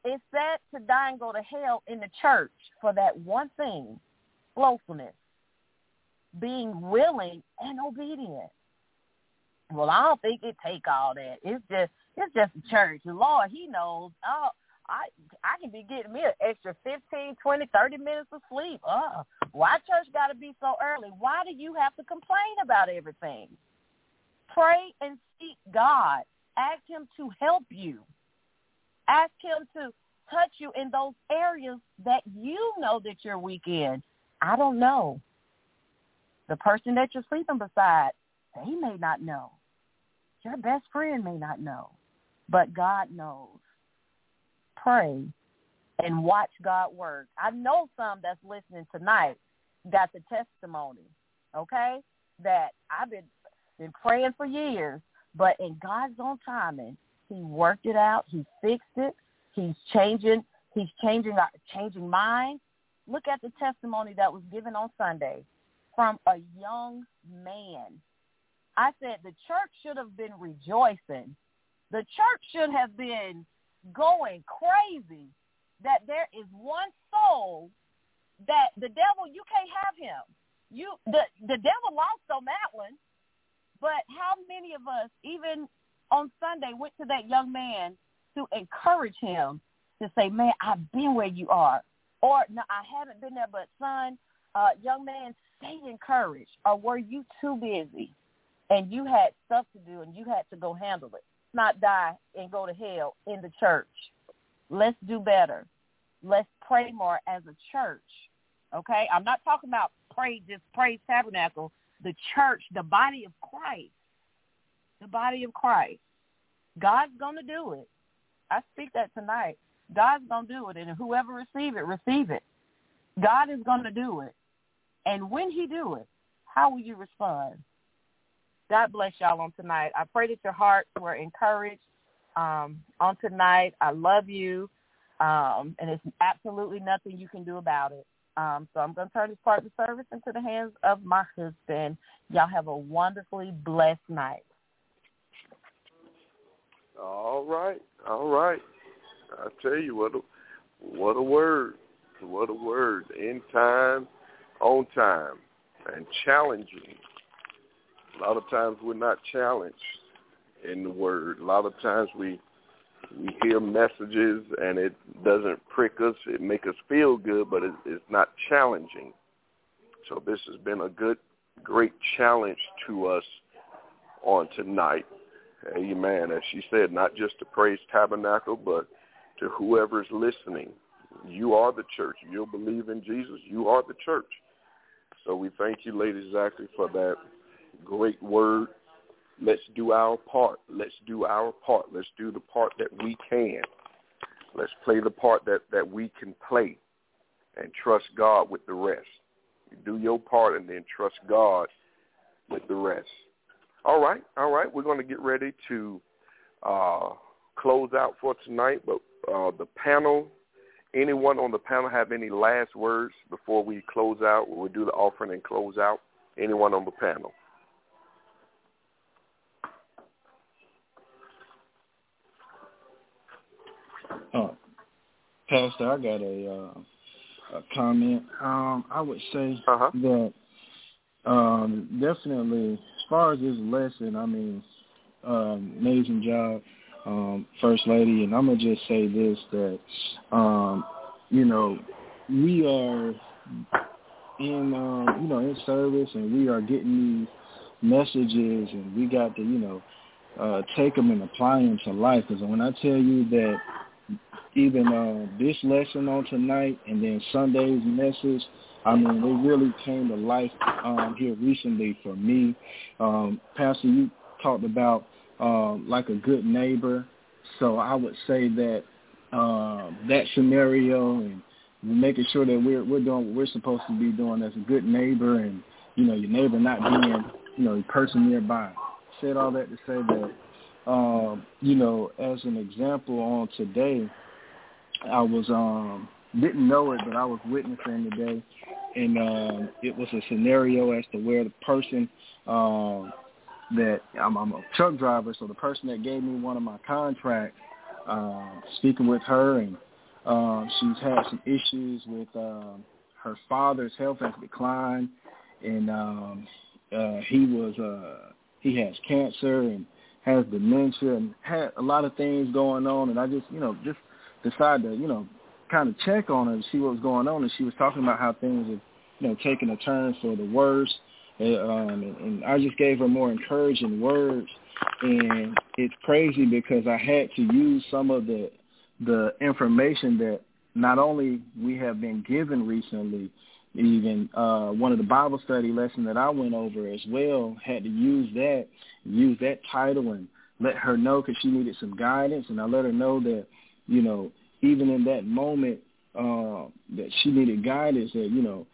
it's sad to die and go to hell in the church for that one thing, slothfulness, being willing and obedient. Well, I don't think it take all that. It's just it's just a church. The Lord, He knows. Oh, I I can be getting me an extra fifteen, twenty, thirty minutes of sleep. Oh, why church got to be so early? Why do you have to complain about everything? Pray and seek God. Ask Him to help you. Ask him to touch you in those areas that you know that you're weak in. I don't know. The person that you're sleeping beside, they may not know. Your best friend may not know. But God knows. Pray and watch God work. I know some that's listening tonight got the testimony, okay? That I've been been praying for years, but in God's own timing, he worked it out. He fixed it. He's changing. He's changing our changing minds. Look at the testimony that was given on Sunday from a young man. I said the church should have been rejoicing. The church should have been going crazy that there is one soul that the devil you can't have him. You the the devil lost on that one. But how many of us, even on Sunday went to that young man to encourage him to say, man, I've been where you are. Or, no, I haven't been there, but son, uh, young man, stay encouraged. Or were you too busy and you had stuff to do and you had to go handle it? Not die and go to hell in the church. Let's do better. Let's pray more as a church. Okay? I'm not talking about pray, just praise tabernacle. The church, the body of Christ the body of Christ. God's going to do it. I speak that tonight. God's going to do it. And whoever receive it, receive it. God is going to do it. And when he do it, how will you respond? God bless y'all on tonight. I pray that your hearts were encouraged um, on tonight. I love you. Um, and it's absolutely nothing you can do about it. Um, so I'm going to turn this part of the service into the hands of my husband. Y'all have a wonderfully blessed night. All right, all right. I tell you what, a, what a word, what a word. In time, on time, and challenging. A lot of times we're not challenged in the word. A lot of times we we hear messages and it doesn't prick us. It make us feel good, but it, it's not challenging. So this has been a good, great challenge to us on tonight. Amen. As she said, not just to praise tabernacle, but to whoever's listening. You are the church. You'll believe in Jesus. You are the church. So we thank you, Lady Zachary, for that great word. Let's do our part. Let's do our part. Let's do the part that we can. Let's play the part that, that we can play and trust God with the rest. You do your part and then trust God with the rest. All right, all right. We're going to get ready to uh, close out for tonight, but uh, the panel, anyone on the panel have any last words before we close out? We'll do the offering and close out. Anyone on the panel? Oh, Pastor, I got a, uh, a comment. Um, I would say uh-huh. that um, definitely, as far as this lesson, I mean, um, amazing job, um, First Lady. And I'm gonna just say this: that um, you know, we are in, um, you know, in service, and we are getting these messages, and we got to, you know, uh, take them and apply them to life. Because when I tell you that even uh, this lesson on tonight and then Sunday's message, I mean, they really came to life um, here recently for me. Um, Pastor, you talked about um, like a good neighbor. So I would say that uh, that scenario and making sure that we're we're doing what we're supposed to be doing as a good neighbor, and you know your neighbor not being you know a person nearby. Said all that to say that um, you know as an example on today, I was um didn't know it, but I was witnessing today, and um, it was a scenario as to where the person um, that I'm, I'm a truck driver, so the person that gave me one of my contracts, uh, speaking with her, and um, she's had some issues with um, her father's health has declined, and um, uh, he was uh, he has cancer and has dementia and had a lot of things going on, and I just you know just decided to, you know, kind of check on her and see what was going on. And she was talking about how things had, you know, taken a turn for the worse. And, um, and, and I just gave her more encouraging words. And it's crazy because I had to use some of the the information that not only we have been given recently, even uh, one of the Bible study lessons that I went over as well had to use that, use that title and let her know because she needed some guidance. And I let her know that you know, even in that moment uh, that she needed guidance, that you know,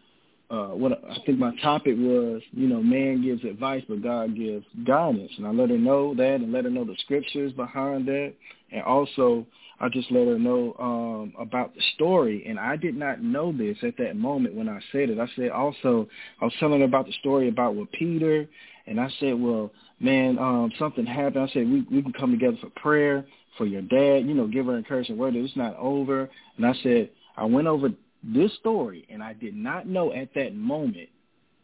uh, what I think my topic was, you know, man gives advice, but God gives guidance, and I let her know that, and let her know the scriptures behind that, and also I just let her know um, about the story, and I did not know this at that moment when I said it. I said also I was telling her about the story about with Peter, and I said, well, man, um, something happened. I said we we can come together for prayer for your dad, you know, give her encouragement word it's not over. And I said, I went over this story and I did not know at that moment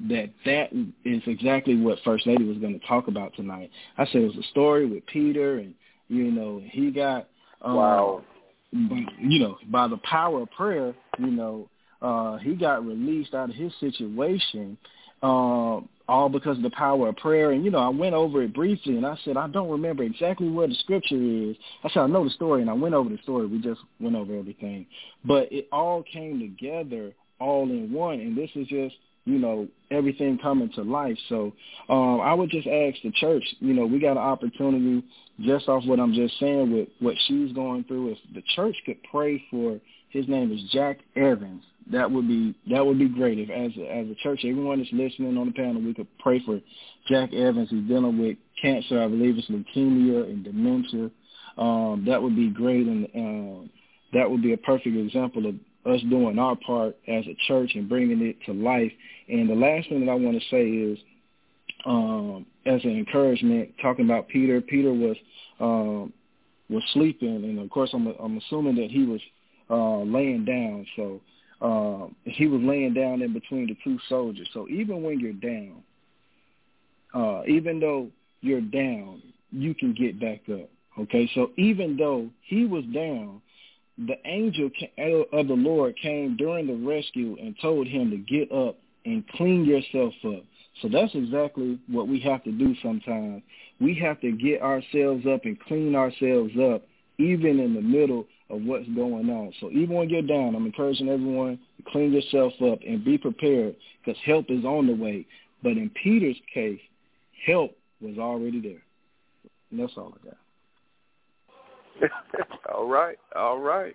that that is exactly what First Lady was going to talk about tonight. I said it was a story with Peter and, you know, he got, um, wow. you know, by the power of prayer, you know, uh, he got released out of his situation um, all because of the power of prayer. And, you know, I went over it briefly and I said, I don't remember exactly where the scripture is. I said, I know the story and I went over the story. We just went over everything. But it all came together all in one. And this is just, you know, everything coming to life. So um, I would just ask the church, you know, we got an opportunity just off what I'm just saying with what she's going through. If the church could pray for, his name is Jack Evans that would be that would be great if as a, as a church everyone that's listening on the panel we could pray for Jack Evans. He's dealing with cancer. I believe it's leukemia and dementia. Um, that would be great and um, that would be a perfect example of us doing our part as a church and bringing it to life. And the last thing that I want to say is um, as an encouragement talking about Peter Peter was um, was sleeping and of course I'm I'm assuming that he was uh, laying down. So um, he was laying down in between the two soldiers. So even when you're down, uh, even though you're down, you can get back up. Okay, so even though he was down, the angel of the Lord came during the rescue and told him to get up and clean yourself up. So that's exactly what we have to do sometimes. We have to get ourselves up and clean ourselves up even in the middle of what's going on. So even when you're down, I'm encouraging everyone to clean yourself up and be prepared because help is on the way. But in Peter's case, help was already there. And that's all I got. all right, all right,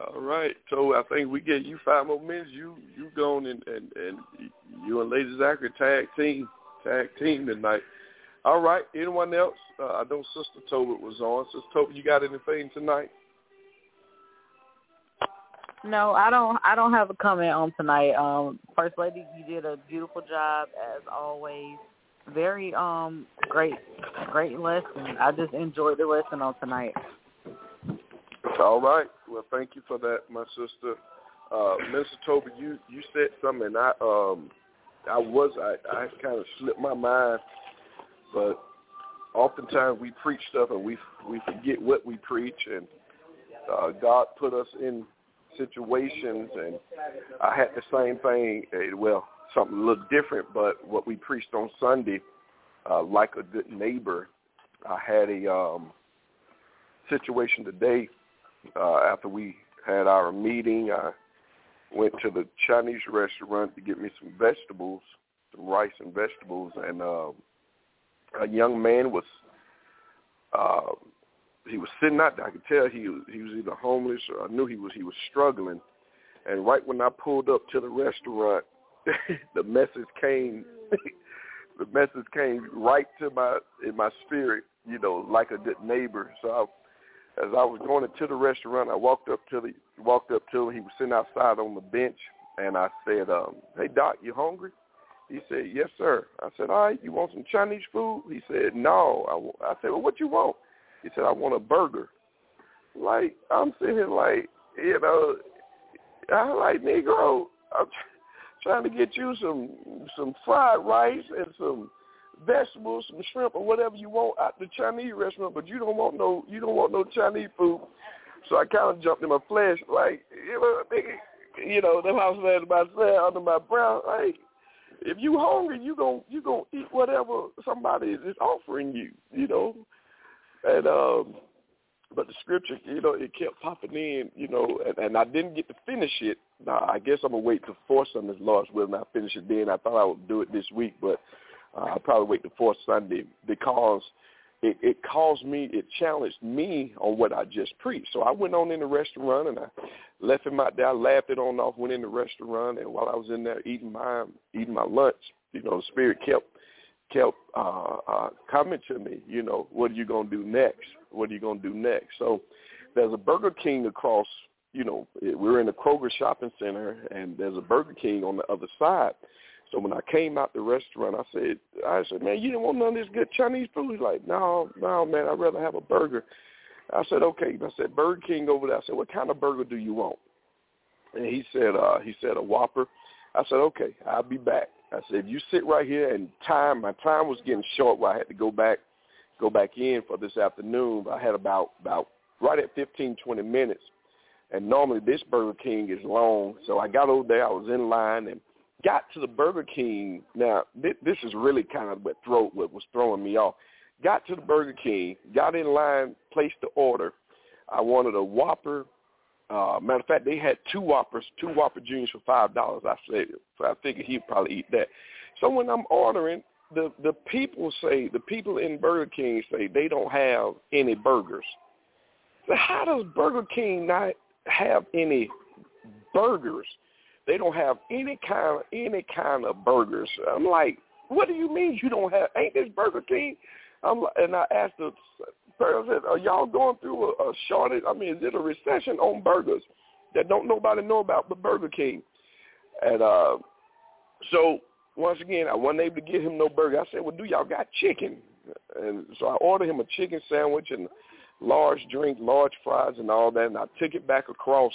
all right. So I think we get you five more minutes. You you going and and, and you and Lady Zachary tag team tag team tonight. All right. Anyone else? Uh, I know Sister Tolbert was on. Sister Tolbert, you got anything tonight? No, I don't. I don't have a comment on tonight. Um, First Lady, you did a beautiful job as always. Very um great, great lesson. I just enjoyed the lesson on tonight. All right. Well, thank you for that, my sister. Uh, Minister Toby, you you said something. And I um I was I I kind of slipped my mind, but oftentimes we preach stuff and we we forget what we preach, and uh, God put us in situations, and I had the same thing. Eh, well, something a little different, but what we preached on Sunday, uh, like a good neighbor, I had a um, situation today uh, after we had our meeting. I went to the Chinese restaurant to get me some vegetables, some rice and vegetables, and uh, a young man was uh, he was sitting out there. I could tell he was he was either homeless or I knew he was he was struggling. And right when I pulled up to the restaurant, the message came. the message came right to my in my spirit, you know, like a good neighbor. So I, as I was going into the restaurant, I walked up to the walked up to him. He was sitting outside on the bench, and I said, um, "Hey Doc, you hungry?" He said, "Yes, sir." I said, "All right, you want some Chinese food?" He said, "No." I, I said, "Well, what you want?" He said, I want a burger. Like, I'm sitting here like, you know, I like, Negro, I'm trying to get you some some fried rice and some vegetables, some shrimp or whatever you want at the Chinese restaurant, but you don't want no you don't want no Chinese food. So I kind of jumped in my flesh, like you know, nigga, you know, them house man myself under my brow, like if you hungry, you gon' you gonna eat whatever somebody is offering you, you know. And um but the scripture, you know, it kept popping in, you know, and, and I didn't get to finish it. Now, I guess I'm gonna wait to force on this Lord's will, and I finish it then. I thought I would do it this week, but uh, I'll probably wait to fourth Sunday because it, it caused me, it challenged me on what I just preached. So I went on in the restaurant and I left him out there. I laughed it on off, went in the restaurant, and while I was in there eating my eating my lunch, you know, the Spirit kept kept uh, uh, to me, you know, what are you going to do next? What are you going to do next? So there's a Burger King across, you know, we're in the Kroger shopping center, and there's a Burger King on the other side. So when I came out the restaurant, I said, I said, man, you didn't want none of this good Chinese food? He's like, no, no, man, I'd rather have a burger. I said, okay. I said, Burger King over there. I said, what kind of burger do you want? And he said, uh, he said a Whopper. I said, okay, I'll be back. I said, if you sit right here and time, my time was getting short where I had to go back, go back in for this afternoon. I had about, about right at 15, 20 minutes. And normally this Burger King is long. So I got over there. I was in line and got to the Burger King. Now, this is really kind of what, throw, what was throwing me off. Got to the Burger King, got in line, placed the order. I wanted a Whopper uh, matter of fact, they had two Whoppers, two Whopper Juniors for five dollars. I said, so I figured he'd probably eat that. So when I'm ordering, the the people say the people in Burger King say they don't have any burgers. So how does Burger King not have any burgers? They don't have any kind of any kind of burgers. I'm like, what do you mean you don't have? Ain't this Burger King? I'm like, and I asked the said, are y'all going through a, a shortage? I mean, is it a recession on burgers that don't nobody know about but Burger King? And uh, so once again, I wasn't able to get him no burger. I said, well, do y'all got chicken? And so I ordered him a chicken sandwich and large drink, large fries, and all that. And I took it back across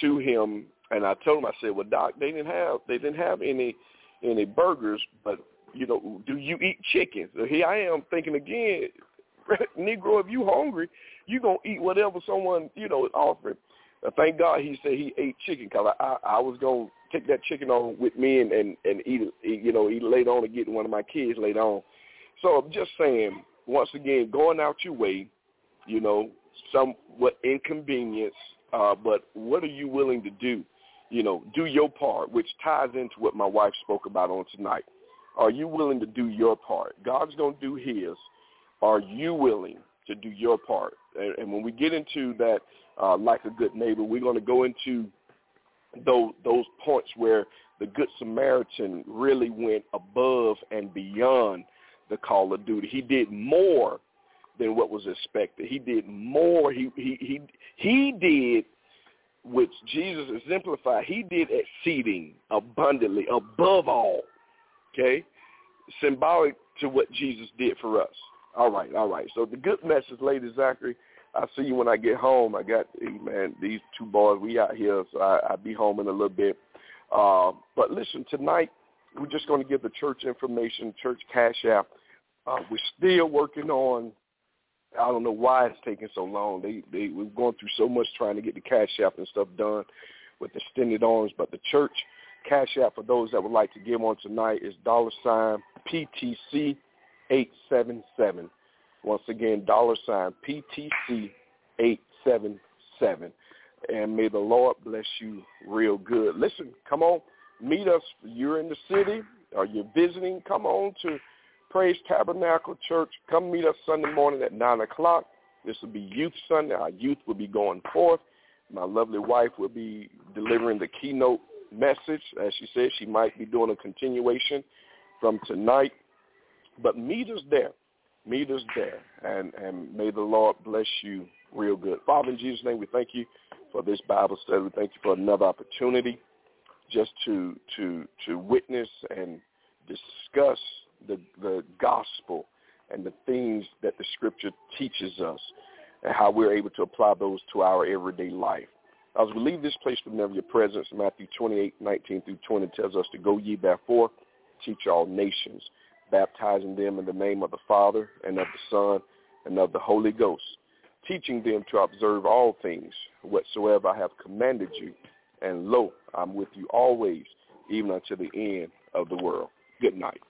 to him, and I told him, I said, well, Doc, they didn't have they didn't have any any burgers, but you know, do you eat chicken? So here I am thinking again, Negro, if you hungry, you gonna eat whatever someone you know is offering. Uh, thank God he said he ate chicken because I, I I was gonna take that chicken on with me and and and eat it, you know, eat it later on and get one of my kids later on. So I'm just saying, once again, going out your way, you know, somewhat inconvenience, uh, but what are you willing to do? You know, do your part, which ties into what my wife spoke about on tonight. Are you willing to do your part? God's going to do his. Are you willing to do your part? And, and when we get into that, uh, like a good neighbor, we're going to go into those, those points where the Good Samaritan really went above and beyond the call of duty. He did more than what was expected. He did more. He he he he did which Jesus exemplified. He did exceeding abundantly above all. Okay? Symbolic to what Jesus did for us. All right, all right. So the good message, Lady Zachary, I'll see you when I get home. I got, man, these two boys, we out here, so I, I'll be home in a little bit. Uh, but listen, tonight we're just going to give the church information, church cash app. Uh, we're still working on I don't know why it's taking so long. They they we're going through so much trying to get the cash app and stuff done with extended arms. But the church cash app for those that would like to give on tonight is dollar sign PTC eight seven seven. Once again, dollar sign PTC eight seven seven. And may the Lord bless you real good. Listen, come on, meet us. You're in the city or you're visiting. Come on to Praise Tabernacle Church. Come meet us Sunday morning at 9 o'clock. This will be Youth Sunday. Our youth will be going forth. My lovely wife will be delivering the keynote message. As she said, she might be doing a continuation from tonight. But meet us there. Meet us there. And, and may the Lord bless you real good. Father, in Jesus' name, we thank you for this Bible study. We thank you for another opportunity just to to to witness and discuss the, the gospel and the things that the scripture teaches us and how we're able to apply those to our everyday life. As we leave this place never your presence, Matthew 28, 19 through 20 tells us to go ye therefore, teach all nations, baptizing them in the name of the Father and of the Son and of the Holy Ghost, teaching them to observe all things whatsoever I have commanded you. And lo, I'm with you always, even unto the end of the world. Good night.